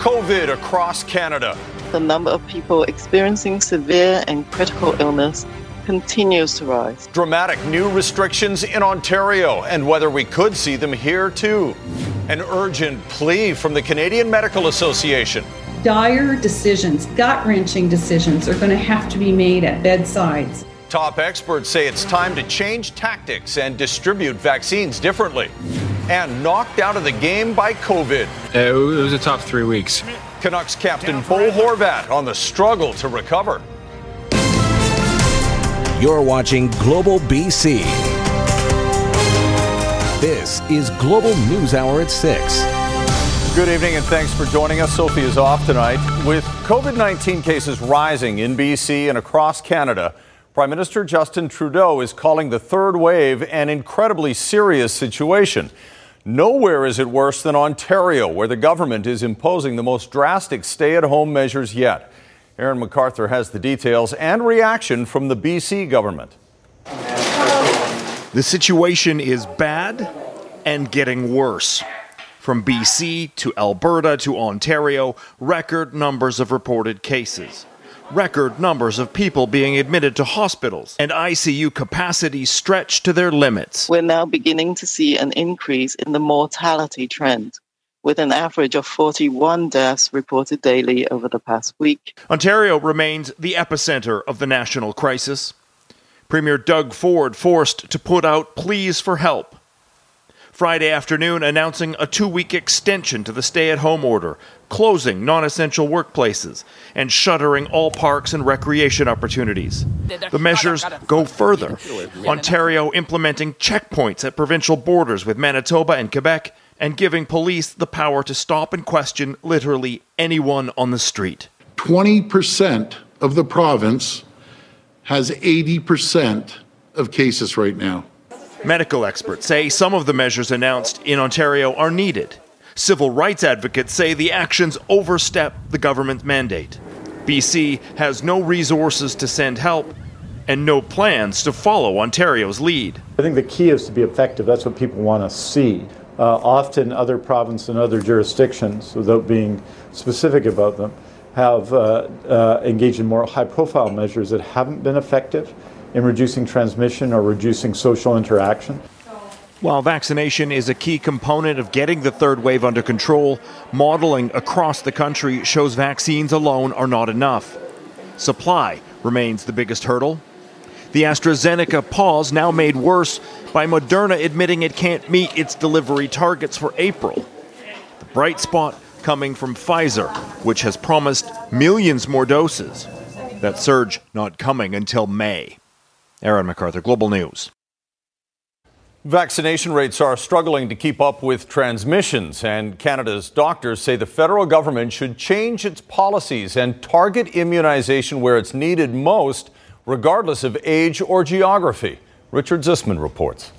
COVID across Canada. The number of people experiencing severe and critical illness continues to rise. Dramatic new restrictions in Ontario and whether we could see them here too. An urgent plea from the Canadian Medical Association. Dire decisions, gut wrenching decisions are going to have to be made at bedsides. Top experts say it's time to change tactics and distribute vaccines differently. And knocked out of the game by COVID. It was a tough three weeks. Canucks captain Bo Horvat on the struggle to recover. You're watching Global BC. This is Global News Hour at 6. Good evening and thanks for joining us. Sophie is off tonight. With COVID 19 cases rising in BC and across Canada, Prime Minister Justin Trudeau is calling the third wave an incredibly serious situation. Nowhere is it worse than Ontario, where the government is imposing the most drastic stay at home measures yet. Aaron McArthur has the details and reaction from the BC government. The situation is bad and getting worse. From BC to Alberta to Ontario, record numbers of reported cases. Record numbers of people being admitted to hospitals and ICU capacity stretched to their limits. We're now beginning to see an increase in the mortality trend, with an average of 41 deaths reported daily over the past week. Ontario remains the epicenter of the national crisis. Premier Doug Ford forced to put out pleas for help. Friday afternoon announcing a two week extension to the stay at home order, closing non essential workplaces, and shuttering all parks and recreation opportunities. The measures go further. Ontario implementing checkpoints at provincial borders with Manitoba and Quebec, and giving police the power to stop and question literally anyone on the street. 20% of the province has 80% of cases right now. Medical experts say some of the measures announced in Ontario are needed. Civil rights advocates say the actions overstep the government mandate. BC has no resources to send help and no plans to follow Ontario's lead. I think the key is to be effective. That's what people want to see. Uh, often, other provinces and other jurisdictions, without being specific about them, have uh, uh, engaged in more high profile measures that haven't been effective in reducing transmission or reducing social interaction. While vaccination is a key component of getting the third wave under control, modeling across the country shows vaccines alone are not enough. Supply remains the biggest hurdle. The AstraZeneca pause now made worse by Moderna admitting it can't meet its delivery targets for April. The bright spot coming from Pfizer, which has promised millions more doses. That surge not coming until May. Aaron McArthur, Global News. Vaccination rates are struggling to keep up with transmissions, and Canada's doctors say the federal government should change its policies and target immunization where it's needed most, regardless of age or geography. Richard Zussman reports.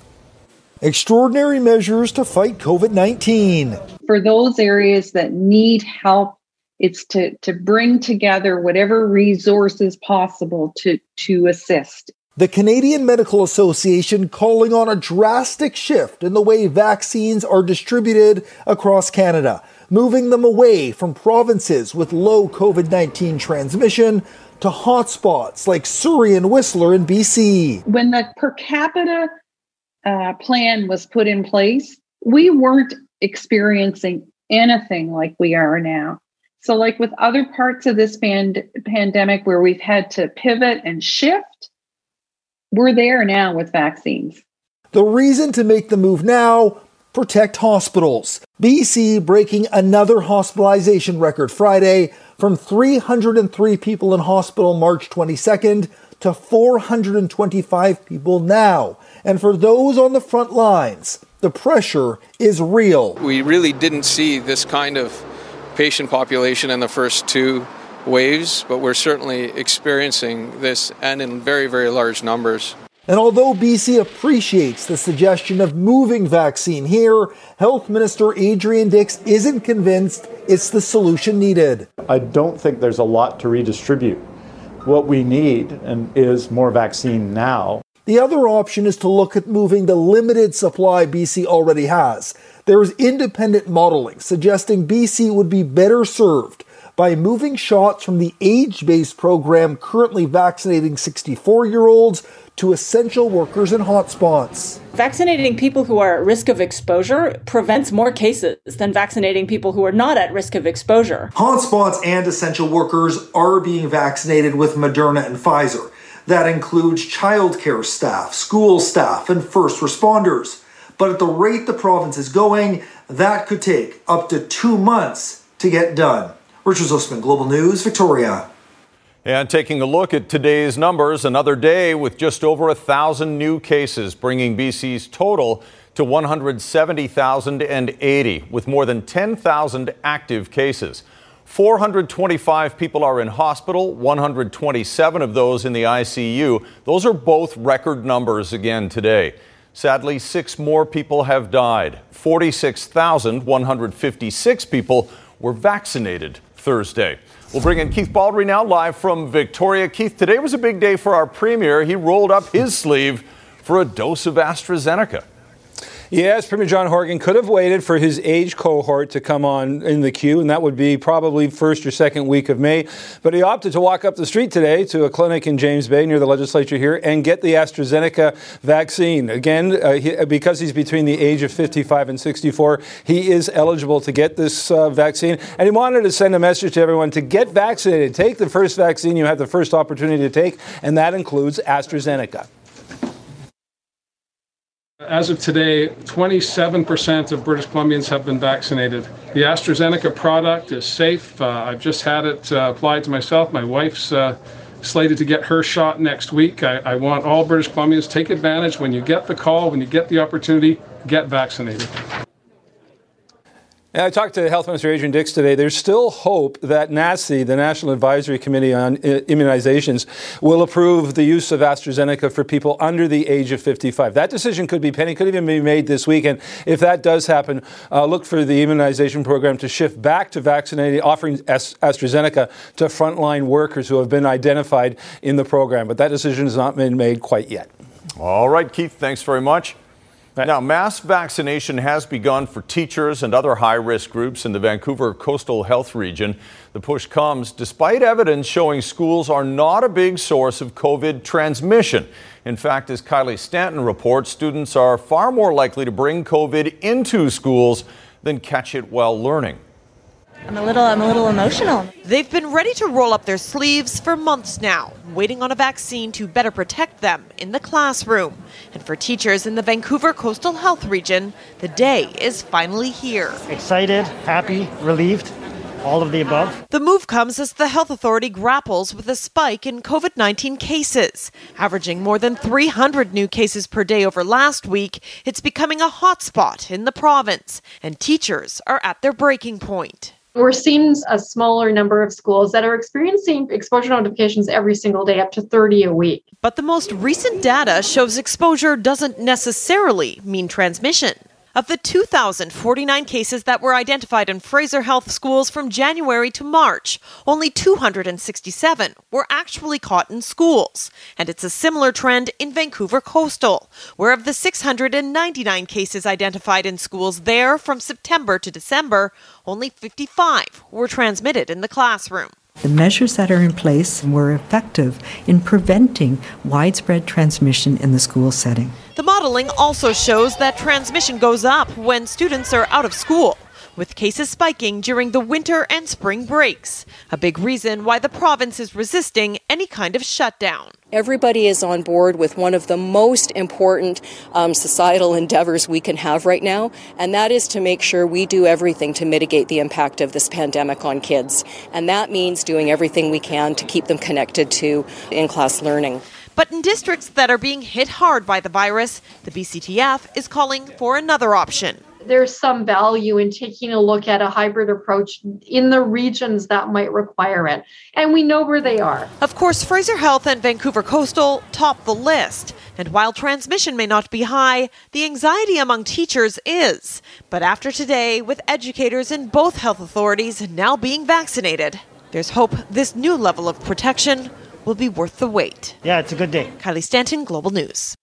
Extraordinary measures to fight COVID 19. For those areas that need help, it's to, to bring together whatever resources possible to, to assist. The Canadian Medical Association calling on a drastic shift in the way vaccines are distributed across Canada, moving them away from provinces with low COVID 19 transmission to hotspots like Surrey and Whistler in BC. When the per capita uh, plan was put in place, we weren't experiencing anything like we are now. So, like with other parts of this band- pandemic where we've had to pivot and shift, we're there now with vaccines. The reason to make the move now protect hospitals. BC breaking another hospitalization record Friday from 303 people in hospital March 22nd to 425 people now. And for those on the front lines, the pressure is real. We really didn't see this kind of patient population in the first two waves, but we're certainly experiencing this and in very, very large numbers. And although BC appreciates the suggestion of moving vaccine here, Health Minister Adrian Dix isn't convinced it's the solution needed. I don't think there's a lot to redistribute. What we need and is more vaccine now. The other option is to look at moving the limited supply BC already has. There is independent modeling suggesting BC would be better served by moving shots from the age based program currently vaccinating 64 year olds to essential workers in hotspots. Vaccinating people who are at risk of exposure prevents more cases than vaccinating people who are not at risk of exposure. Hotspots and essential workers are being vaccinated with Moderna and Pfizer. That includes childcare staff, school staff, and first responders. But at the rate the province is going, that could take up to two months to get done. Richard Zussman, Global News, Victoria. And taking a look at today's numbers, another day with just over a thousand new cases, bringing BC's total to 170,080, with more than 10,000 active cases. 425 people are in hospital, 127 of those in the ICU. Those are both record numbers again today. Sadly, six more people have died. 46,156 people were vaccinated Thursday. We'll bring in Keith Baldry now, live from Victoria. Keith, today was a big day for our premier. He rolled up his sleeve for a dose of AstraZeneca. Yes, Premier John Horgan could have waited for his age cohort to come on in the queue, and that would be probably first or second week of May. But he opted to walk up the street today to a clinic in James Bay near the legislature here and get the AstraZeneca vaccine. Again, uh, he, because he's between the age of 55 and 64, he is eligible to get this uh, vaccine. And he wanted to send a message to everyone to get vaccinated. Take the first vaccine you have the first opportunity to take, and that includes AstraZeneca. As of today, 27% of British Columbians have been vaccinated. The AstraZeneca product is safe. Uh, I've just had it uh, applied to myself. My wife's uh, slated to get her shot next week. I, I want all British Columbians take advantage when you get the call, when you get the opportunity, get vaccinated. I talked to Health Minister Adrian Dix today. There's still hope that NACI, the National Advisory Committee on Immunizations, will approve the use of AstraZeneca for people under the age of 55. That decision could be pending, could even be made this week. And if that does happen, uh, look for the immunization program to shift back to vaccinating, offering AstraZeneca to frontline workers who have been identified in the program. But that decision has not been made quite yet. All right, Keith, thanks very much. Now, mass vaccination has begun for teachers and other high risk groups in the Vancouver coastal health region. The push comes despite evidence showing schools are not a big source of COVID transmission. In fact, as Kylie Stanton reports, students are far more likely to bring COVID into schools than catch it while learning. I'm a little I'm a little emotional. They've been ready to roll up their sleeves for months now, waiting on a vaccine to better protect them in the classroom. And for teachers in the Vancouver coastal health region, the day is finally here. Excited, happy, relieved. All of the above. The move comes as the health authority grapples with a spike in COVID 19 cases. Averaging more than 300 new cases per day over last week, it's becoming a hotspot in the province, and teachers are at their breaking point. We're seeing a smaller number of schools that are experiencing exposure notifications every single day, up to 30 a week. But the most recent data shows exposure doesn't necessarily mean transmission. Of the 2,049 cases that were identified in Fraser Health schools from January to March, only 267 were actually caught in schools. And it's a similar trend in Vancouver Coastal, where of the 699 cases identified in schools there from September to December, only 55 were transmitted in the classroom. The measures that are in place were effective in preventing widespread transmission in the school setting. The modeling also shows that transmission goes up when students are out of school, with cases spiking during the winter and spring breaks. A big reason why the province is resisting any kind of shutdown. Everybody is on board with one of the most important um, societal endeavors we can have right now, and that is to make sure we do everything to mitigate the impact of this pandemic on kids. And that means doing everything we can to keep them connected to in class learning. But in districts that are being hit hard by the virus, the BCTF is calling for another option. There's some value in taking a look at a hybrid approach in the regions that might require it. And we know where they are. Of course, Fraser Health and Vancouver Coastal top the list. And while transmission may not be high, the anxiety among teachers is. But after today, with educators in both health authorities now being vaccinated, there's hope this new level of protection will be worth the wait. Yeah, it's a good day. Kylie Stanton, Global News.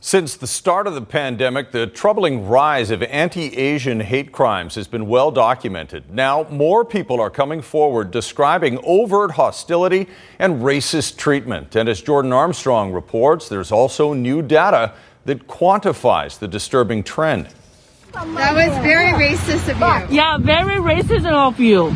Since the start of the pandemic, the troubling rise of anti Asian hate crimes has been well documented. Now, more people are coming forward describing overt hostility and racist treatment. And as Jordan Armstrong reports, there's also new data that quantifies the disturbing trend. That was very racist of you. Yeah, very racist of you.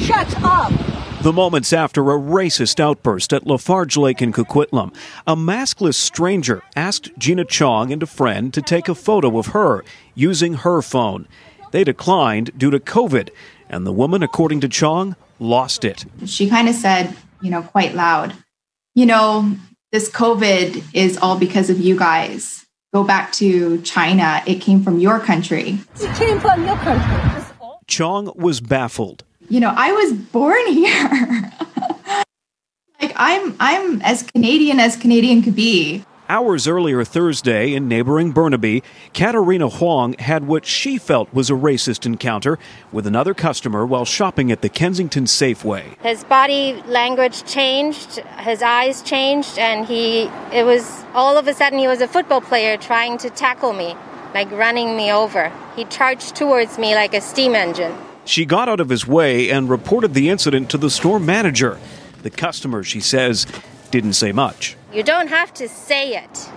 Shut up. The moments after a racist outburst at Lafarge Lake in Coquitlam, a maskless stranger asked Gina Chong and a friend to take a photo of her using her phone. They declined due to COVID, and the woman, according to Chong, lost it. She kind of said, you know, quite loud, you know, this COVID is all because of you guys. Go back to China. It came from your country. It came from your country. Chong was baffled. You know, I was born here. like I'm I'm as Canadian as Canadian could be. Hours earlier Thursday in neighboring Burnaby, Katarina Huang had what she felt was a racist encounter with another customer while shopping at the Kensington Safeway. His body language changed, his eyes changed, and he, it was all of a sudden he was a football player trying to tackle me, like running me over. He charged towards me like a steam engine. She got out of his way and reported the incident to the store manager. The customer, she says, didn't say much. You don't have to say it,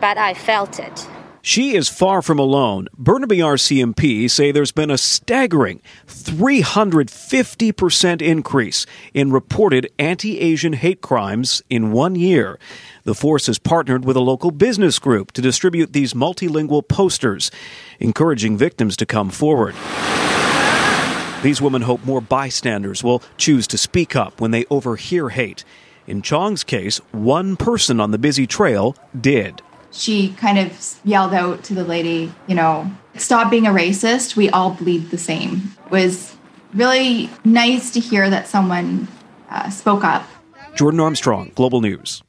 but I felt it. She is far from alone. Burnaby RCMP say there's been a staggering 350% increase in reported anti Asian hate crimes in one year. The force has partnered with a local business group to distribute these multilingual posters, encouraging victims to come forward. These women hope more bystanders will choose to speak up when they overhear hate. In Chong's case, one person on the busy trail did. She kind of yelled out to the lady, you know, stop being a racist. We all bleed the same. It was really nice to hear that someone uh, spoke up. Jordan Armstrong, Global News.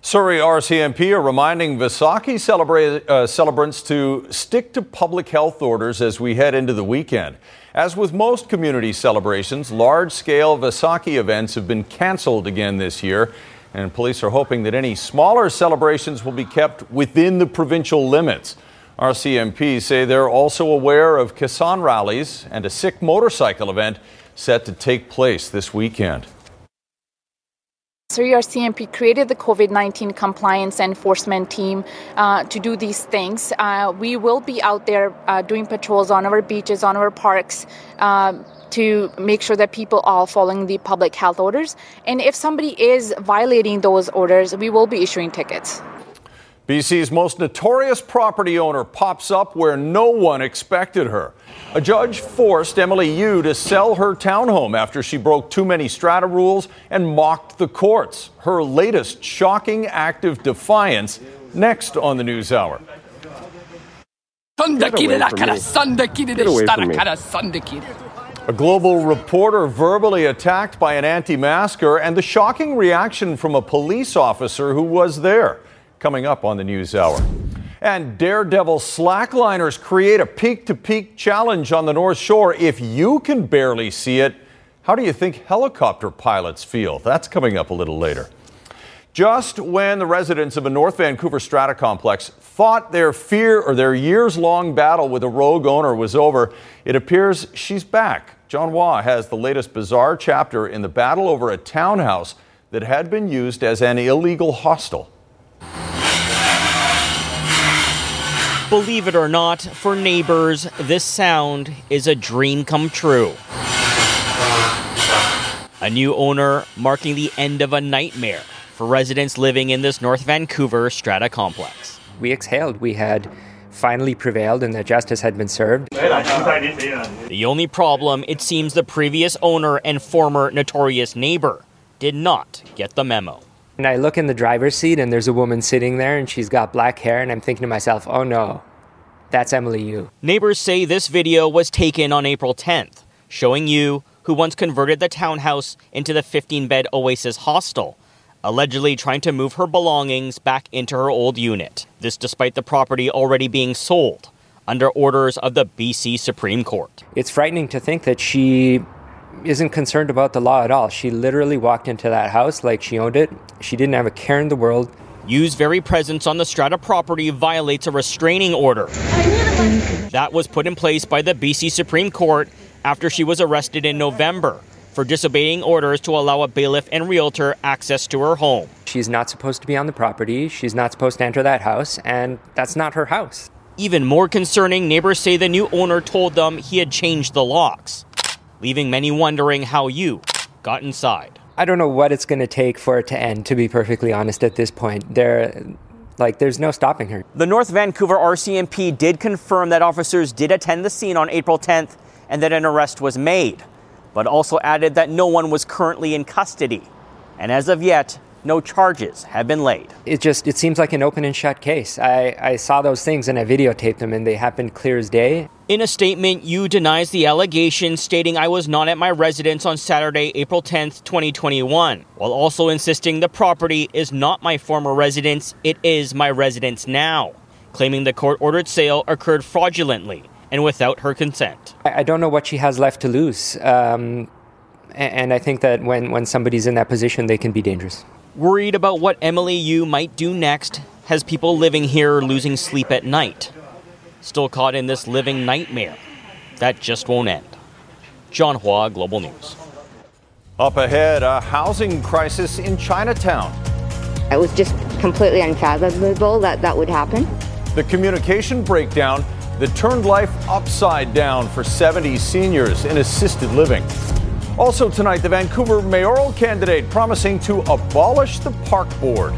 Surrey RCMP are reminding Vaisakhi celebrate, uh, celebrants to stick to public health orders as we head into the weekend. As with most community celebrations, large scale Vaisakhi events have been canceled again this year, and police are hoping that any smaller celebrations will be kept within the provincial limits. RCMP say they're also aware of Kisan rallies and a Sikh motorcycle event set to take place this weekend. Surrey RCMP created the COVID 19 compliance enforcement team uh, to do these things. Uh, we will be out there uh, doing patrols on our beaches, on our parks. Um, to make sure that people are following the public health orders. And if somebody is violating those orders, we will be issuing tickets. BC's most notorious property owner pops up where no one expected her. A judge forced Emily Yu to sell her townhome after she broke too many strata rules and mocked the courts. Her latest shocking act of defiance next on the News Hour. A global reporter verbally attacked by an anti masker and the shocking reaction from a police officer who was there. Coming up on the News Hour. And Daredevil slackliners create a peak to peak challenge on the North Shore. If you can barely see it, how do you think helicopter pilots feel? That's coming up a little later. Just when the residents of a North Vancouver strata complex thought their fear or their years long battle with a rogue owner was over, it appears she's back. John Hua has the latest bizarre chapter in the battle over a townhouse that had been used as an illegal hostel. Believe it or not, for neighbors, this sound is a dream come true. A new owner marking the end of a nightmare for residents living in this North Vancouver strata complex. We exhaled. We had finally prevailed and that justice had been served. The only problem, it seems the previous owner and former notorious neighbor did not get the memo. And I look in the driver's seat and there's a woman sitting there and she's got black hair and I'm thinking to myself, oh no, that's Emily Yu. Neighbors say this video was taken on April 10th, showing Yu, who once converted the townhouse into the 15 bed Oasis hostel, allegedly trying to move her belongings back into her old unit. This despite the property already being sold under orders of the BC Supreme Court. It's frightening to think that she isn't concerned about the law at all. She literally walked into that house like she owned it. She didn't have a care in the world. Yu's very presence on the Strata property violates a restraining order. That was put in place by the BC Supreme Court after she was arrested in November for disobeying orders to allow a bailiff and realtor access to her home. She's not supposed to be on the property. She's not supposed to enter that house, and that's not her house. Even more concerning, neighbors say the new owner told them he had changed the locks, leaving many wondering how Yu got inside. I don't know what it's going to take for it to end, to be perfectly honest, at this point. There, like, there's no stopping her. The North Vancouver RCMP did confirm that officers did attend the scene on April 10th and that an arrest was made, but also added that no one was currently in custody. And as of yet, no charges have been laid. It just it seems like an open and shut case. I, I saw those things and I videotaped them and they happened clear as day. In a statement, Yu denies the allegation, stating I was not at my residence on Saturday, April 10th, 2021, while also insisting the property is not my former residence, it is my residence now, claiming the court ordered sale occurred fraudulently and without her consent. I, I don't know what she has left to lose. Um, and, and I think that when, when somebody's in that position, they can be dangerous. Worried about what Emily Yu might do next, has people living here losing sleep at night. Still caught in this living nightmare that just won't end. John Hua, Global News. Up ahead, a housing crisis in Chinatown. It was just completely unfathomable that that would happen. The communication breakdown that turned life upside down for 70 seniors in assisted living. Also tonight, the Vancouver mayoral candidate promising to abolish the park board.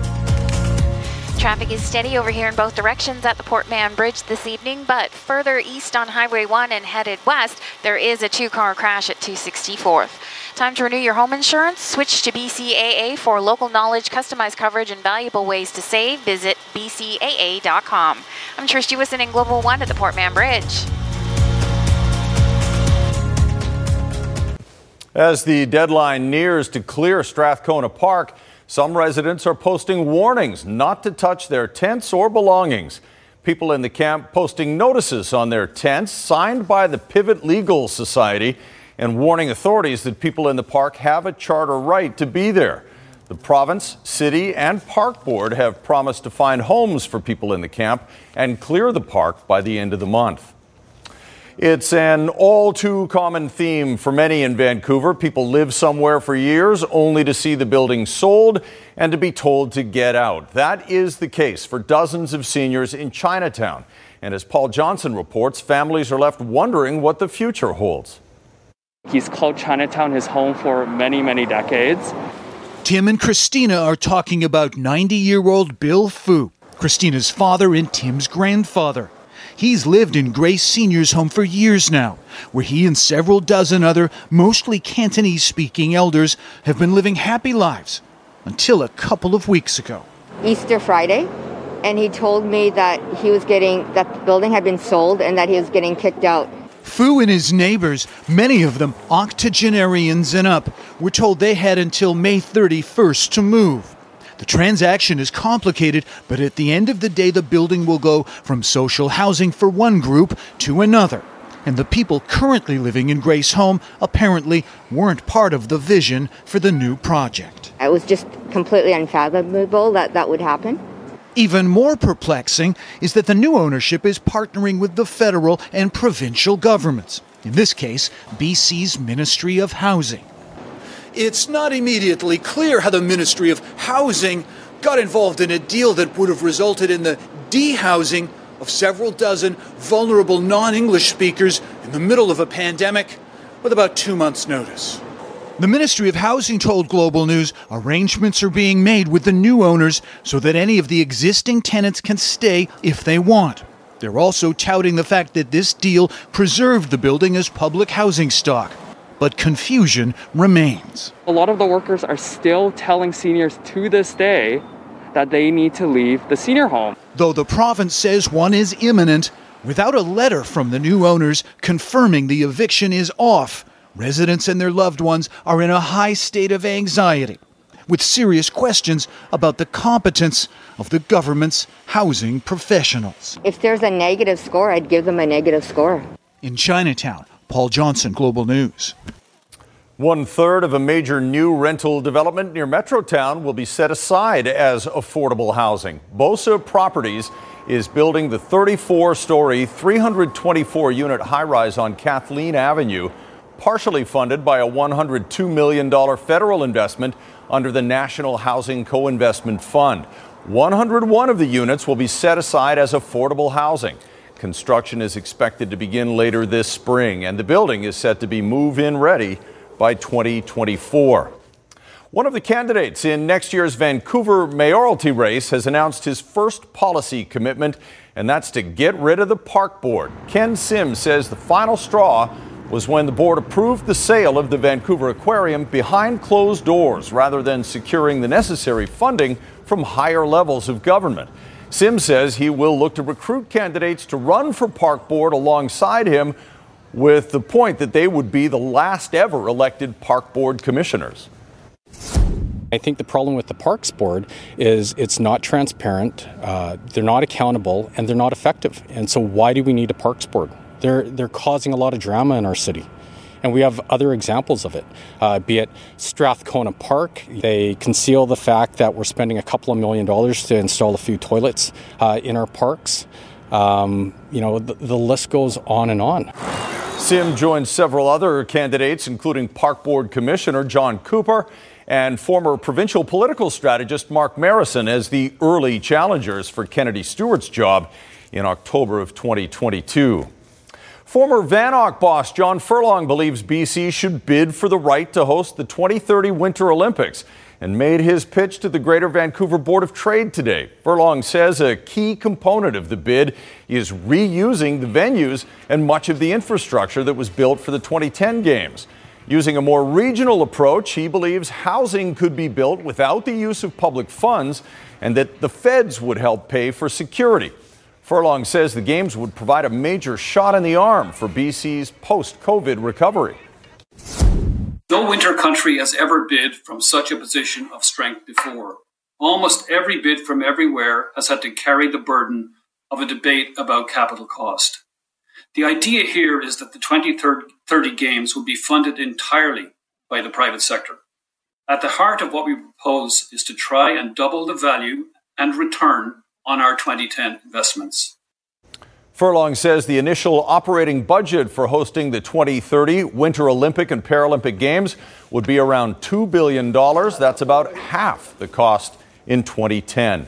Traffic is steady over here in both directions at the Port Mann Bridge this evening, but further east on Highway 1 and headed west, there is a two car crash at 264th. Time to renew your home insurance. Switch to BCAA for local knowledge, customized coverage, and valuable ways to save. Visit bcaa.com. I'm Trish Jewison in Global One at the Port Mann Bridge. As the deadline nears to clear Strathcona Park, some residents are posting warnings not to touch their tents or belongings. People in the camp posting notices on their tents signed by the Pivot Legal Society and warning authorities that people in the park have a charter right to be there. The province, city, and park board have promised to find homes for people in the camp and clear the park by the end of the month. It's an all too common theme for many in Vancouver. People live somewhere for years only to see the building sold and to be told to get out. That is the case for dozens of seniors in Chinatown. And as Paul Johnson reports, families are left wondering what the future holds. He's called Chinatown his home for many, many decades. Tim and Christina are talking about 90 year old Bill Fu, Christina's father and Tim's grandfather. He's lived in Grace Senior's home for years now, where he and several dozen other, mostly Cantonese speaking elders, have been living happy lives until a couple of weeks ago. Easter Friday, and he told me that he was getting, that the building had been sold and that he was getting kicked out. Fu and his neighbors, many of them octogenarians and up, were told they had until May 31st to move. The transaction is complicated, but at the end of the day, the building will go from social housing for one group to another. And the people currently living in Grace Home apparently weren't part of the vision for the new project. It was just completely unfathomable that that would happen. Even more perplexing is that the new ownership is partnering with the federal and provincial governments, in this case, BC's Ministry of Housing. It's not immediately clear how the Ministry of Housing got involved in a deal that would have resulted in the dehousing of several dozen vulnerable non English speakers in the middle of a pandemic with about two months' notice. The Ministry of Housing told Global News arrangements are being made with the new owners so that any of the existing tenants can stay if they want. They're also touting the fact that this deal preserved the building as public housing stock but confusion remains. A lot of the workers are still telling seniors to this day that they need to leave the senior home. Though the province says one is imminent, without a letter from the new owners confirming the eviction is off, residents and their loved ones are in a high state of anxiety, with serious questions about the competence of the government's housing professionals. If there's a negative score, I'd give them a negative score. In Chinatown, Paul Johnson, Global News. One third of a major new rental development near Metrotown will be set aside as affordable housing. Bosa Properties is building the 34 story, 324 unit high rise on Kathleen Avenue, partially funded by a $102 million federal investment under the National Housing Co investment Fund. 101 of the units will be set aside as affordable housing. Construction is expected to begin later this spring, and the building is set to be move in ready by 2024. One of the candidates in next year's Vancouver mayoralty race has announced his first policy commitment, and that's to get rid of the park board. Ken Sims says the final straw was when the board approved the sale of the Vancouver Aquarium behind closed doors rather than securing the necessary funding from higher levels of government. Sims says he will look to recruit candidates to run for park board alongside him with the point that they would be the last ever elected park board commissioners. I think the problem with the Parks Board is it's not transparent, uh, they're not accountable, and they're not effective. And so, why do we need a Parks Board? They're, they're causing a lot of drama in our city. And we have other examples of it, uh, be it Strathcona Park. They conceal the fact that we're spending a couple of million dollars to install a few toilets uh, in our parks. Um, you know, the, the list goes on and on. Sim joined several other candidates, including Park Board Commissioner John Cooper and former provincial political strategist Mark Marissen as the early challengers for Kennedy Stewart's job in October of 2022. Former Vanoc boss John Furlong believes BC should bid for the right to host the 2030 Winter Olympics and made his pitch to the Greater Vancouver Board of Trade today. Furlong says a key component of the bid is reusing the venues and much of the infrastructure that was built for the 2010 Games. Using a more regional approach, he believes housing could be built without the use of public funds and that the feds would help pay for security. Furlong says the Games would provide a major shot in the arm for BC's post COVID recovery. No winter country has ever bid from such a position of strength before. Almost every bid from everywhere has had to carry the burden of a debate about capital cost. The idea here is that the 2030 Games will be funded entirely by the private sector. At the heart of what we propose is to try and double the value and return on our 2010 investments. Furlong says the initial operating budget for hosting the 2030 Winter Olympic and Paralympic Games would be around $2 billion. That's about half the cost in 2010.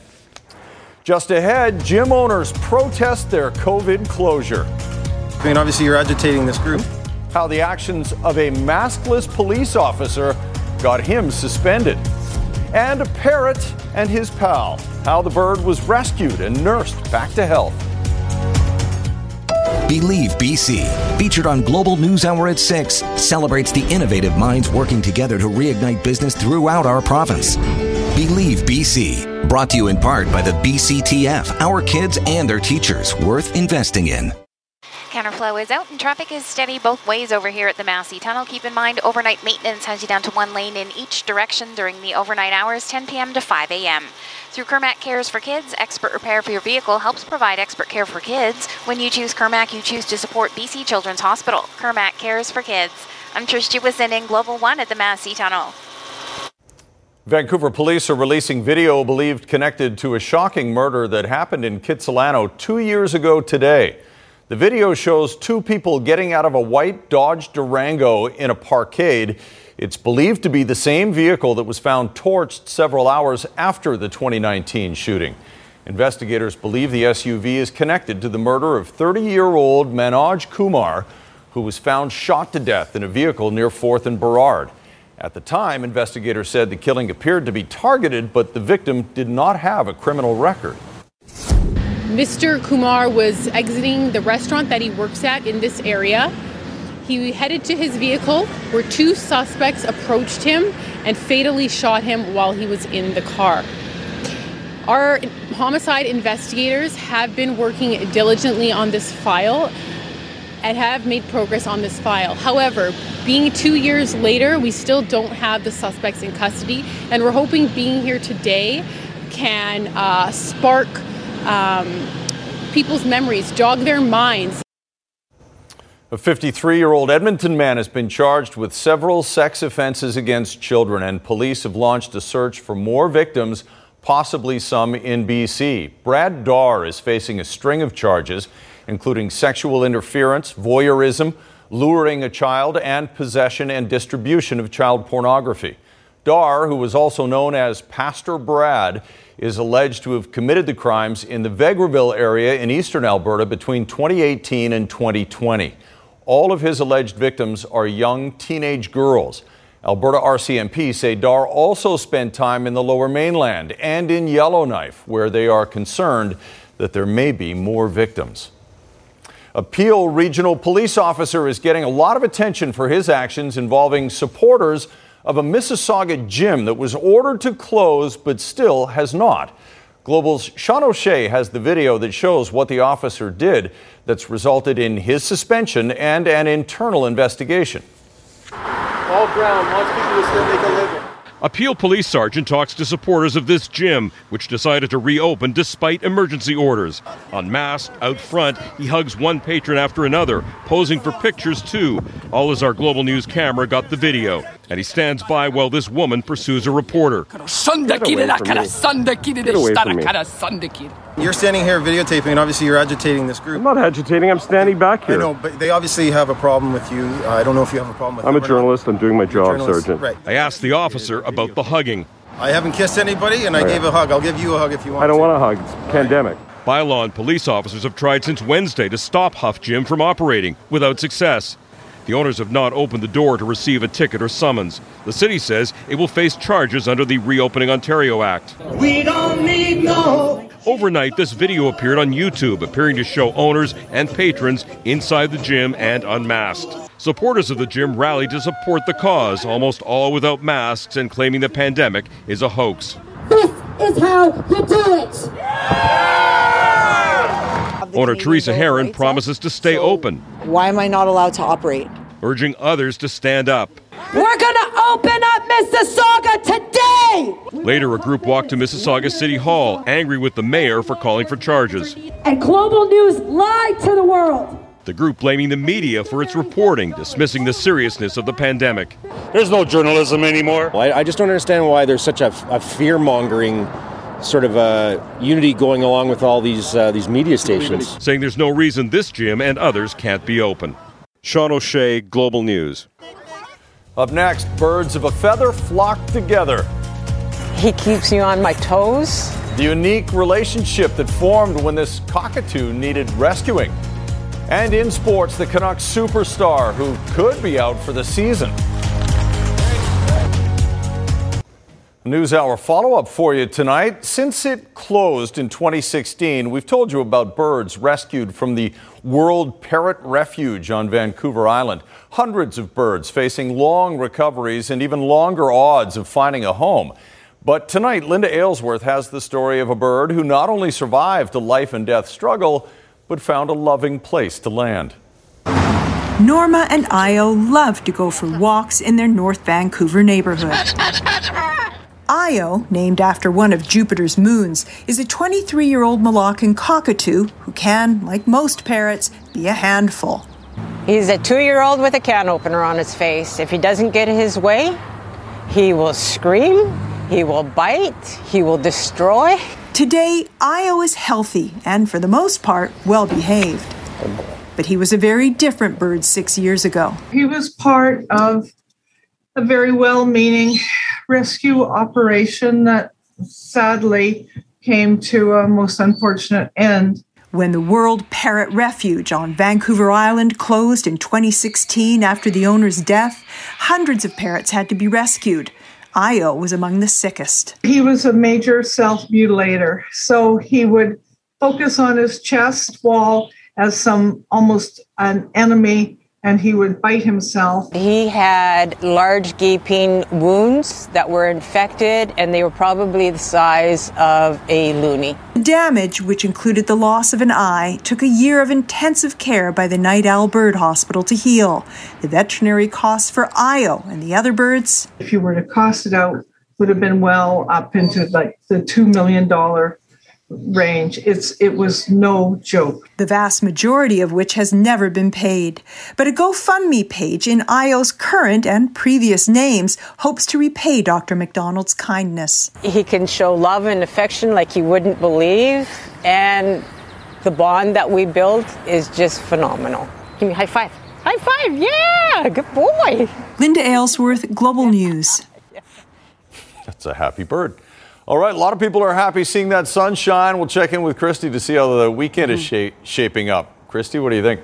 Just ahead, gym owners protest their COVID closure. I mean, obviously, you're agitating this group. How the actions of a maskless police officer got him suspended. And a parrot and his pal. How the bird was rescued and nursed back to health. Believe BC, featured on Global News Hour at 6, celebrates the innovative minds working together to reignite business throughout our province. Believe BC, brought to you in part by the BCTF, our kids and their teachers, worth investing in. Counterflow is out and traffic is steady both ways over here at the Massey Tunnel. Keep in mind, overnight maintenance has you down to one lane in each direction during the overnight hours, 10 p.m. to 5 a.m. Through Kermac Cares for Kids, expert repair for your vehicle helps provide expert care for kids. When you choose Kermac, you choose to support BC Children's Hospital. Kermac Cares for Kids. I'm Trish Jewison in Global One at the Massey Tunnel. Vancouver police are releasing video believed connected to a shocking murder that happened in Kitsilano two years ago today. The video shows two people getting out of a white Dodge Durango in a parkade. It's believed to be the same vehicle that was found torched several hours after the 2019 shooting. Investigators believe the SUV is connected to the murder of 30 year old Manoj Kumar, who was found shot to death in a vehicle near 4th and Burrard. At the time, investigators said the killing appeared to be targeted, but the victim did not have a criminal record. Mr. Kumar was exiting the restaurant that he works at in this area. He headed to his vehicle where two suspects approached him and fatally shot him while he was in the car. Our homicide investigators have been working diligently on this file and have made progress on this file. However, being two years later, we still don't have the suspects in custody, and we're hoping being here today can uh, spark um, people's memories, jog their minds. A 53 year old Edmonton man has been charged with several sex offenses against children, and police have launched a search for more victims, possibly some in BC. Brad Dahr is facing a string of charges, including sexual interference, voyeurism, luring a child, and possession and distribution of child pornography. Dahr, who was also known as Pastor Brad, is alleged to have committed the crimes in the Vegreville area in eastern Alberta between 2018 and 2020. All of his alleged victims are young teenage girls. Alberta RCMP say Dahr also spent time in the lower mainland and in Yellowknife, where they are concerned that there may be more victims. A Peel regional police officer is getting a lot of attention for his actions involving supporters of a Mississauga gym that was ordered to close but still has not. Global's Sean O'Shea has the video that shows what the officer did that's resulted in his suspension and an internal investigation. All ground wants people to make a living. A Peel police sergeant talks to supporters of this gym, which decided to reopen despite emergency orders. Unmasked, out front, he hugs one patron after another, posing for pictures too. All as our Global News camera got the video. And he stands by while this woman pursues a reporter. You're standing here videotaping, and obviously you're agitating this group. I'm not agitating, I'm standing back here. I know, but they obviously have a problem with you. Uh, I don't know if you have a problem with I'm them a or not. journalist, I'm doing my job, journalist, Sergeant. right. I asked the officer about the hugging. I haven't kissed anybody, and I Oh, yeah. gave a hug. I'll give you a hug if you want. I don't to. want a hug. It's pandemic. By law and police officers have tried since Wednesday to stop Huff Gym from operating without success. The owners have not opened the door to receive a ticket or summons. The city says it will face charges under the Reopening Ontario Act. We don't need no. Overnight, this video appeared on YouTube, appearing to show owners and patrons inside the gym and unmasked. Supporters of the gym rallied to support the cause, almost all without masks and claiming the pandemic is a hoax. This is how you do it. Owner Teresa Heron promises to stay open, Why am I not allowed to operate? urging others to stand up. We're gonna open up Mississauga today. Later, a group walked to Mississauga City Hall, angry with the mayor for calling for charges. And Global News lied to the world. The group blaming the media for its reporting, dismissing the seriousness of the pandemic. There's no journalism anymore. I, I just don't understand why there's such a, a fear mongering sort of uh, unity going along with all these uh, these media stations. Saying there's no reason this gym and others can't be open. Sean O'Shea, Global News. Up next, birds of a feather flock together. He keeps you on my toes. The unique relationship that formed when this cockatoo needed rescuing. And in sports, the Canucks superstar who could be out for the season. News Hour follow up for you tonight. Since it closed in 2016, we've told you about birds rescued from the World Parrot Refuge on Vancouver Island. Hundreds of birds facing long recoveries and even longer odds of finding a home. But tonight, Linda Aylesworth has the story of a bird who not only survived a life and death struggle, but found a loving place to land. Norma and Io love to go for walks in their North Vancouver neighborhood. Io, named after one of Jupiter's moons, is a 23 year old Moluccan cockatoo who can, like most parrots, be a handful. He's a two year old with a can opener on his face. If he doesn't get his way, he will scream, he will bite, he will destroy. Today, Io is healthy and, for the most part, well behaved. But he was a very different bird six years ago. He was part of a very well meaning rescue operation that sadly came to a most unfortunate end. When the World Parrot Refuge on Vancouver Island closed in 2016 after the owner's death, hundreds of parrots had to be rescued. Io was among the sickest. He was a major self mutilator, so he would focus on his chest wall as some almost an enemy and he would bite himself. He had large gaping wounds that were infected, and they were probably the size of a loonie. The damage, which included the loss of an eye, took a year of intensive care by the Night Owl Bird Hospital to heal. The veterinary costs for Io and the other birds If you were to cost it out, would have been well up into like the two million dollar range. It's it was no joke. The vast majority of which has never been paid. But a GoFundMe page in Io's current and previous names hopes to repay Dr. McDonald's kindness. He can show love and affection like you wouldn't believe, and the bond that we built is just phenomenal. Give me a high five. High five, yeah, good boy. Linda Aylesworth, Global News. That's a happy bird. All right, a lot of people are happy seeing that sunshine. We'll check in with Kristi to see how the weekend is Hmm. sha- shaping up. Kristi, what do you think?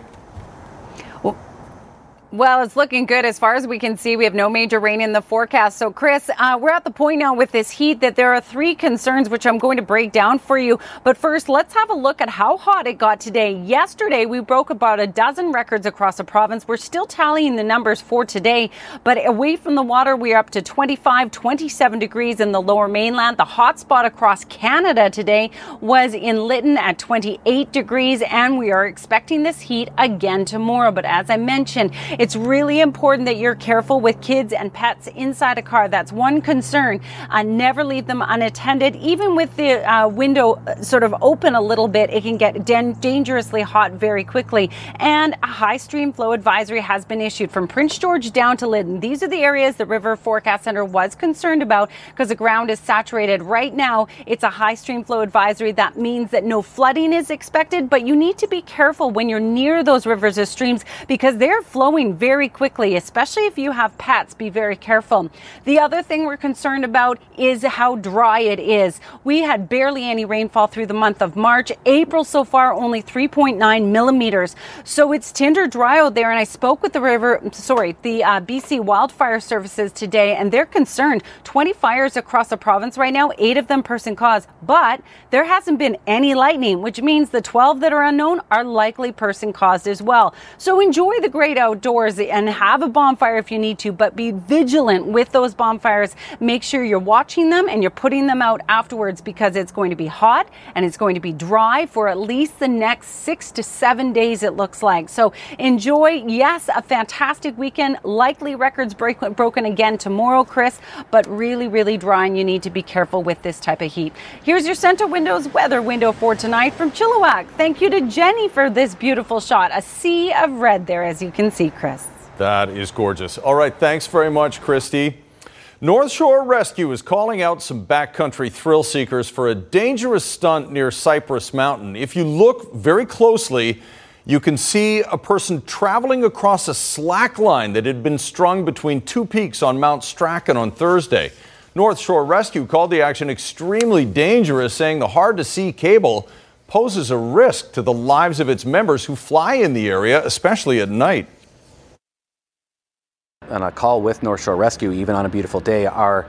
Well, it's looking good as far as we can see. We have no major rain in the forecast. So, Chris, uh, we're at the point now with this heat that there are three concerns which I'm going to break down for you. But first, let's have a look at how hot it got today. Yesterday, we broke about a dozen records across the province. We're still tallying the numbers for today, but away from the water, we're up to 25, 27 degrees in the lower mainland. The hot spot across Canada today was in Lytton at 28 degrees, and we are expecting this heat again tomorrow. But as I mentioned, it's really important that you're careful with kids and pets inside a car. That's one concern. Uh, never leave them unattended. Even with the uh, window uh, sort of open a little bit, it can get dan- dangerously hot very quickly. And a high stream flow advisory has been issued from Prince George down to Lytton. These are the areas the River Forecast Center was concerned about because the ground is saturated. Right now, it's a high stream flow advisory. That means that no flooding is expected, but you need to be careful when you're near those rivers or streams because they're flowing very quickly, especially if you have pets. Be very careful. The other thing we're concerned about is how dry it is. We had barely any rainfall through the month of March. April so far, only 3.9 millimeters. So it's tinder dry out there. And I spoke with the river, sorry, the uh, BC Wildfire Services today, and they're concerned. 20 fires across the province right now, eight of them person caused, but there hasn't been any lightning, which means the 12 that are unknown are likely person caused as well. So enjoy the great outdoors and have a bonfire if you need to, but be vigilant with those bonfires. Make sure you're watching them and you're putting them out afterwards because it's going to be hot and it's going to be dry for at least the next six to seven days, it looks like. So enjoy, yes, a fantastic weekend. Likely records break, broken again tomorrow, Chris, but really, really dry and you need to be careful with this type of heat. Here's your Centra Windows weather window for tonight from Chilliwack. Thank you to Jenny for this beautiful shot. A sea of red there, as you can see, Chris. That is gorgeous. All right, thanks very much, Kristi. North Shore Rescue is calling out some backcountry thrill seekers for a dangerous stunt near Cypress Mountain. If you look very closely, you can see a person traveling across a slack line that had been strung between two peaks on Mount Strachan on Thursday. North Shore Rescue called the action extremely dangerous, saying the hard to see cable poses a risk to the lives of its members who fly in the area, especially at night. On a call with North Shore Rescue, even on a beautiful day, are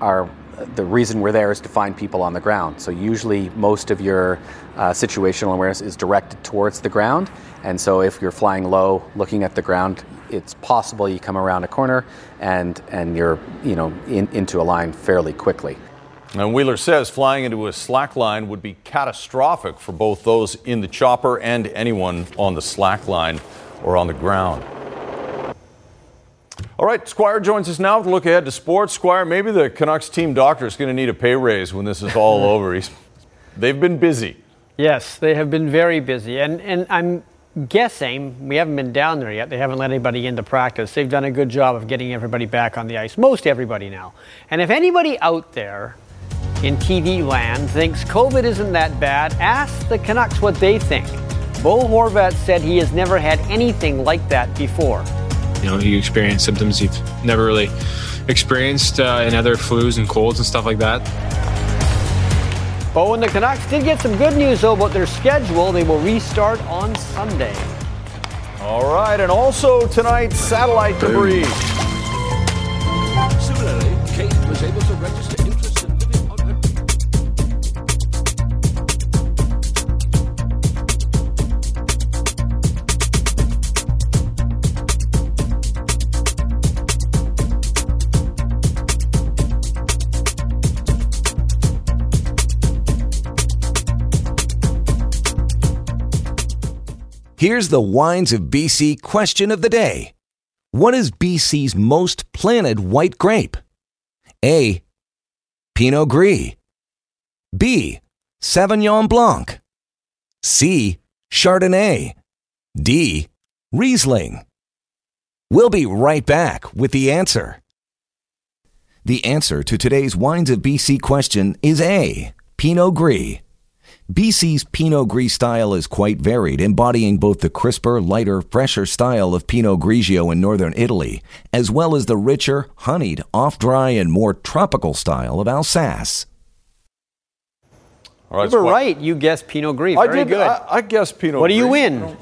our, the reason we're there is to find people on the ground. So usually most of your uh, situational awareness is directed towards the ground. And so if you're flying low, looking at the ground, it's possible you come around a corner and, and you're you know, in, into a line fairly quickly. And Wheeler says flying into a slack line would be catastrophic for both those in the chopper and anyone on the slack line or on the ground. All right, Squire joins us now to look ahead to sports. Squire, maybe the Canucks team doctor is going to need a pay raise when this is all over. He's, they've been busy. Yes, they have been very busy. And, and I'm guessing, we haven't been down there yet, they haven't let anybody into practice. They've done a good job of getting everybody back on the ice, most everybody now. And if anybody out there in TV land thinks COVID isn't that bad, ask the Canucks what they think. Bo Horvat said he has never had anything like that before. You know, you experience symptoms you've never really experienced uh, in other flus and colds and stuff like that. Bo and the Canucks did get some good news though about their schedule. They will restart on Sunday. All right, and also tonight, satellite debris. Similarly, Kate was able to register Here's the Wines of BC question of the day What is BC's most planted white grape? A. Pinot Gris. B. Sauvignon Blanc? C. Chardonnay? D. Riesling? We'll be right back with the answer. The answer to today's Wines of BC question is A. Pinot Gris. BC's Pinot Gris style is quite varied, embodying both the crisper, lighter, fresher style of Pinot Grigio in northern Italy, as well as the richer, honeyed, off-dry, and more tropical style of Alsace. All right, you were so- right. You guessed Pinot Gris. I Very did. good. I, I guess Pinot. What do you Gris. win? I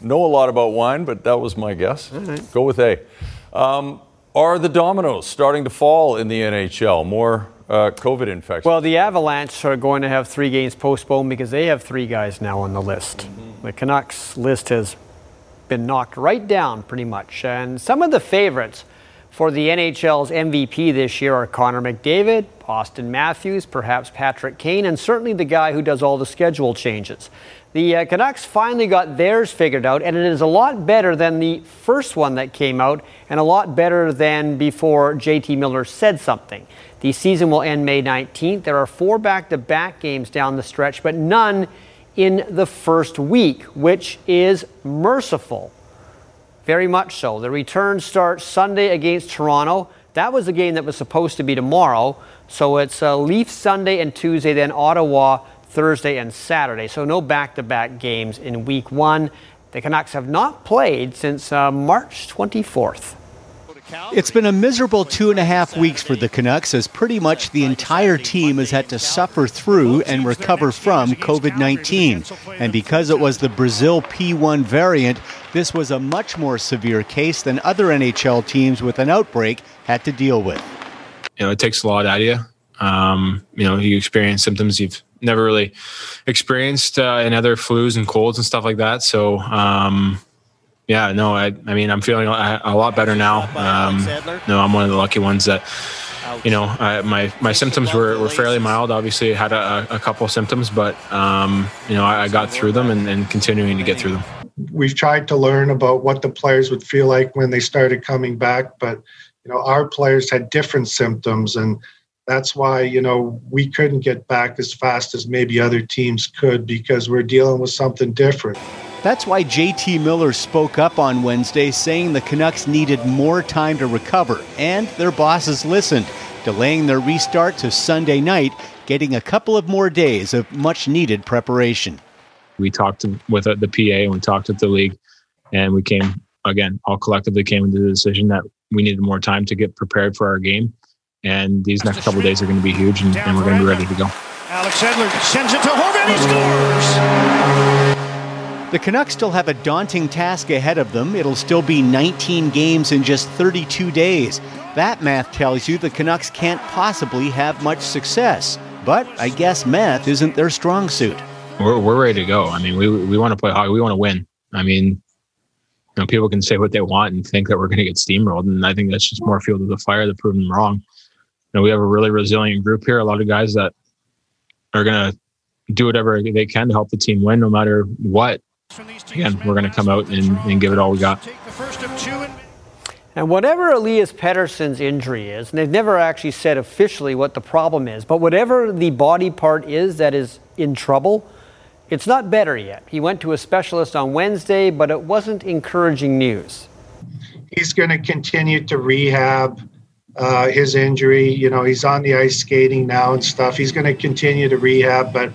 Know a lot about wine, but that was my guess. Go with A. Um, are the dominoes starting to fall in the NHL? More uh, COVID infections. Well, the Avalanche are going to have three games postponed because they have three guys now on the list. The Canucks list has been knocked right down pretty much. And some of the favorites for the NHL's MVP this year are Connor McDavid, Auston Matthews, perhaps Patrick Kane, and certainly the guy who does all the schedule changes. The uh, Canucks finally got theirs figured out, and it is a lot better than the first one that came out, and a lot better than before JT Miller said something. The season will end May 19th. There are four back to back games down the stretch, but none in the first week, which is merciful. Very much so. The return starts Sunday against Toronto. That was a game that was supposed to be tomorrow. So it's uh, Leafs Sunday and Tuesday, then Ottawa Thursday and Saturday. So no back to back games in week one. The Canucks have not played since uh, March 24th. It's been a miserable two and a half weeks for the Canucks as pretty much the entire team has had to suffer through and recover from COVID 19. And because it was the Brazil P1 variant, this was a much more severe case than other NHL teams with an outbreak had to deal with. you know, it takes a lot out of you. Um, you know, you experience symptoms you've never really experienced uh, in other flus and colds and stuff like that. So, um, yeah, no, I, I mean, I'm feeling a, a lot better now. Um, no, I'm one of the lucky ones that, you know, I, my my symptoms were, were fairly mild. Obviously, I had a, a couple of symptoms, but um, you know, I, I got through them and, and continuing to get through them. we've tried to learn about what the players would feel like when they started coming back but you know our players had different symptoms and that's why you know we couldn't get back as fast as maybe other teams could because we're dealing with something different That's why JT Miller spoke up on Wednesday saying the Canucks needed more time to recover, and their bosses listened, delaying their restart to Sunday night, getting a couple of more days of much needed preparation. we talked with uh, the PA and we talked with the league, and we came again all collectively came to the decision that we needed more time to get prepared for our game, and these next couple of days are going to be huge, and, and we're going to be ready to go. Alex Edler sends it to Horvat. He scores. The Canucks still have a daunting task ahead of them. It'll still be 19 games in just 32 days. That math tells you the Canucks can't possibly have much success. But I guess math isn't their strong suit. We're we're ready to go. I mean, we we want to play hockey. We want to win. I mean, you know, people can say what they want and think that we're going to get steamrolled, and I think that's just more fuel to the fire to prove them wrong. You know, we have a really resilient group here. A lot of guys that are going to do whatever they can to help the team win, no matter what. Again, we're going to come out and, and give it all we got. And whatever Elias Pettersson's injury is, and they've never actually said officially what the problem is, but whatever the body part is that is in trouble, it's not better yet. He went to a specialist on Wednesday, but it wasn't encouraging news. he's going to continue to rehab uh, his injury. You know, he's on the ice skating now and stuff. He's going to continue to rehab, but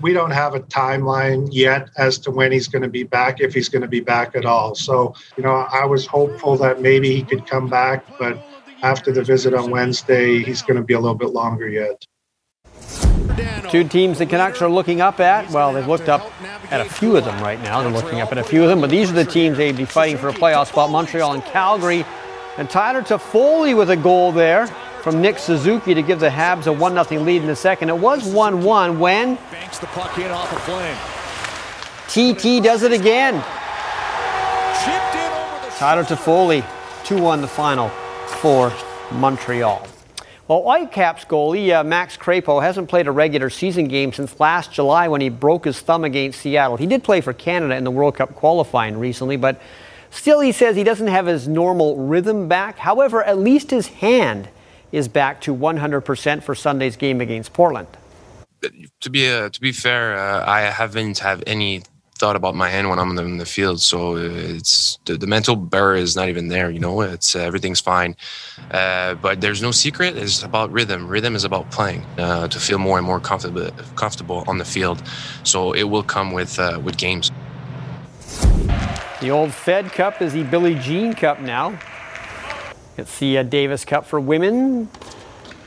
we don't have a timeline yet as to when he's going to be back, if he's going to be back at all. So, you know, I was hopeful that maybe he could come back, but after the visit on Wednesday, he's going to be a little bit longer yet. Two teams the Canucks are looking up at. Well, they've looked up at a few of them right now. They're looking up at a few of them, but these are the teams they'd be fighting for a playoff spot Montreal and Calgary. And Tyler Toffoli with a goal there from Nick Suzuki to give the Habs a 1 0 lead in the second. It was 1 1 when Banks the puck in off a flame. TT does it again. Tyler Toffoli, 2 1 the final for Montreal. Well, Whitecaps goalie uh, Max Crépeau hasn't played a regular season game since last July when he broke his thumb against Seattle. He did play for Canada in the World Cup qualifying recently, but still he says he doesn't have his normal rhythm back. However, at least his hand is back to 100% for Sunday's game against Portland. to be uh, to be fair, uh, I haven't have any thought about my hand when I'm in the field. So uh, it's the, the mental barrier is not even there. You know, it's uh, everything's fine. Uh, but there's no secret. It's about rhythm. Rhythm is about playing uh, to feel more and more comfortable comfortable on the field. So it will come with uh, with games. The old Fed Cup is the Billie Jean Cup now. It's the uh, Davis Cup for women.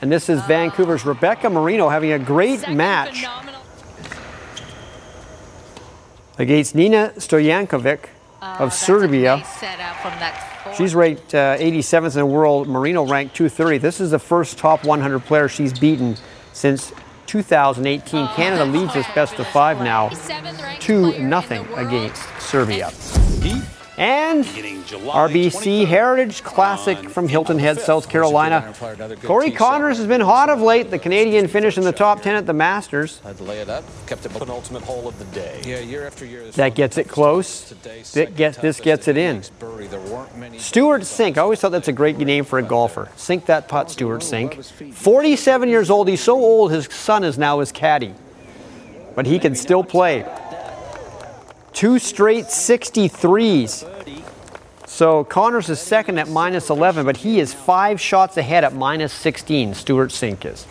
And this is Vancouver's Rebecca Marino having a great match against Nina Stojanovic of Serbia. She's ranked uh, 87th in the world. Marino ranked 230. This is the first top 100 player she's beaten since 2018. Canada leads this best of five now, 2 nothing against Serbia. And RBC Heritage Classic from Hilton Head, South Carolina. Corey Conners has been hot of late. The Canadian finished in the top 10 at the Masters. Had to lay it up. Kept it penultimate hole of the day. Yeah, year after year. That gets it close. That gets, this gets it in. Stewart Cink. I always thought that's a great name for a golfer. Sink that putt, Stewart Cink. 47 years old. He's so old, his son is now his caddy. But he can still play. Two straight 63s. So Conners is second at minus 11, but he is five shots ahead at minus 16. Stewart Cink is.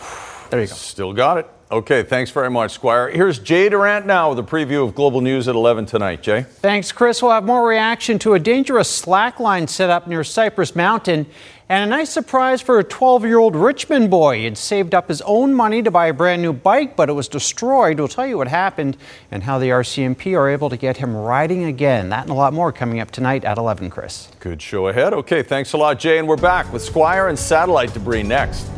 There you go. Still got it. Okay, thanks very much, Squire. Here's Jay Durant now with a preview of Global News at 11 tonight. Jay? Thanks, Chris. We'll have more reaction to a dangerous slackline set up near Cypress Mountain and a nice surprise for a 12 year old Richmond boy. He'd saved up his own money to buy a brand new bike, but it was destroyed. We'll tell you what happened and how the RCMP are able to get him riding again. That and a lot more coming up tonight at 11, Chris. Good show ahead. Okay, thanks a lot, Jay. And we're back with Squire and satellite debris next.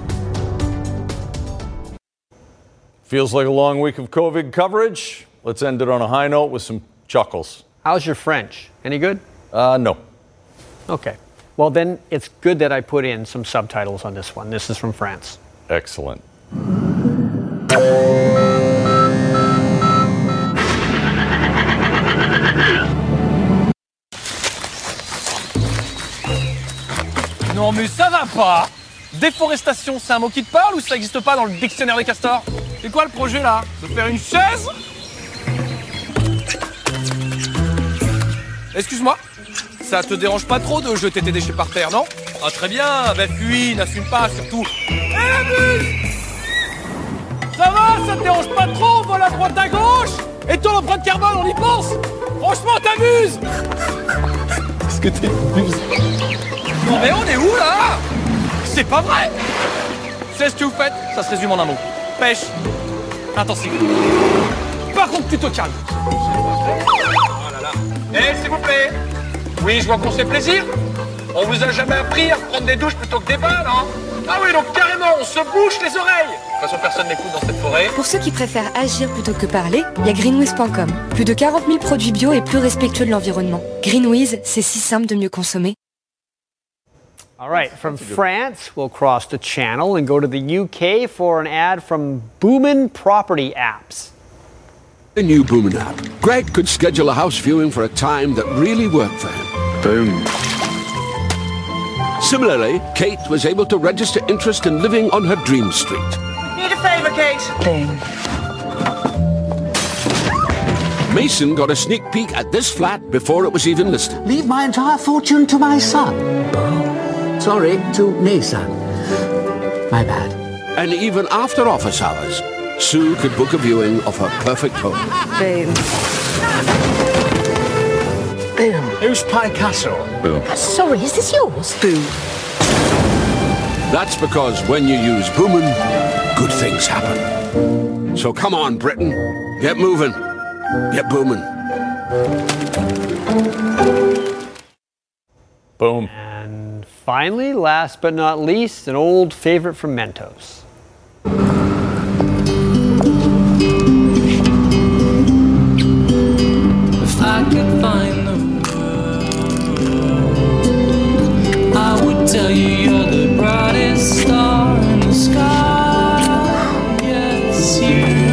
Feels like a long week of COVID coverage. Let's end it on a high note with some chuckles. How's your French? Any good? Uh, no. Okay. Well, then it's good that I put in some subtitles on this one. This is from France. Excellent. Non mais ça va pas Déforestation, c'est un mot qui te parle ou ça n'existe pas dans le dictionnaire des castors C'est quoi le projet là? De faire une chaise? Excuse-moi Ça te dérange pas trop de jeter tes déchets par terre, non? Ah très bien, bah fuis, n'assume pas surtout. Hé la buse Ça va, ça te dérange pas trop, on vole à droite à gauche? Et ton empreinte carbone, on y pense? Franchement, t'amuses! Est-ce que t'es buse Non mais on est où là? C'est pas vrai! C'est ce que vous faites, ça se résume en un mot. Pêche. Intensive. Par contre, tu te calmes. Oh là là. Eh, s'il vous plaît Oui, je vois qu'on se fait plaisir. On vous a jamais appris à prendre des douches plutôt que des bains, non? Ah oui, donc carrément, on se bouche les oreilles De toute façon, personne n'écoute dans cette forêt. Pour ceux qui préfèrent agir plutôt que parler, il y a greenwiz.com. Plus de 40 000 produits bio et plus respectueux de l'environnement. Greenwiz, c'est si simple de mieux consommer. All right, from France, we'll cross the channel and go to the UK for an ad from Boomin Property Apps. The new Boomin app. Greg could schedule a house viewing for a time that really worked for him. Boom. Similarly, Kate was able to register interest in living on her dream street. Need a favour, Kate? Boom. Mason got a sneak peek at this flat before it was even listed. Leave my entire fortune to my son. Sorry, to Nathan. My bad. And even after office hours, Sue could book a viewing of her perfect home. Boom. Boom. Who's Pine Castle? Boom. Sorry, is this yours? Boom. That's because when you use Boomin, good things happen. So come on, Britain. Get moving. Get booming. Boom. And finally, last but not least, an old favorite from Mentos. Tell you you're the brightest star in the sky. Yes, you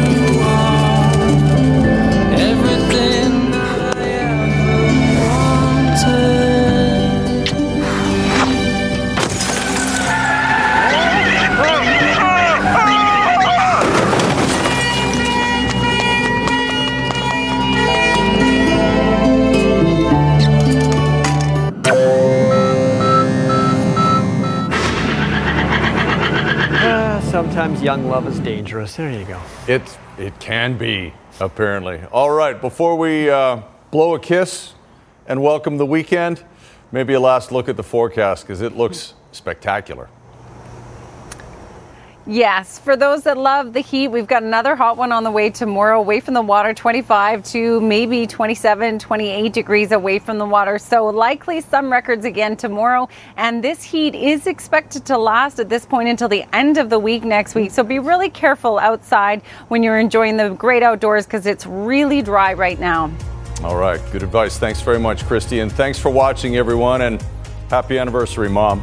young love is dangerous. There you go. It it can be apparently. All right, before we uh, blow a kiss and welcome the weekend, maybe a last look at the forecast because it looks spectacular. Yes, for those that love the heat, we've got another hot one on the way tomorrow, away from the water, 25 to maybe 27, 28 degrees away from the water. So likely some records again tomorrow. And this heat is expected to last at this point until the end of the week next week. So be really careful outside when you're enjoying the great outdoors because it's really dry right now. All right, good advice. Thanks very much, Kristi, and thanks for watching, everyone, and happy anniversary, Mom.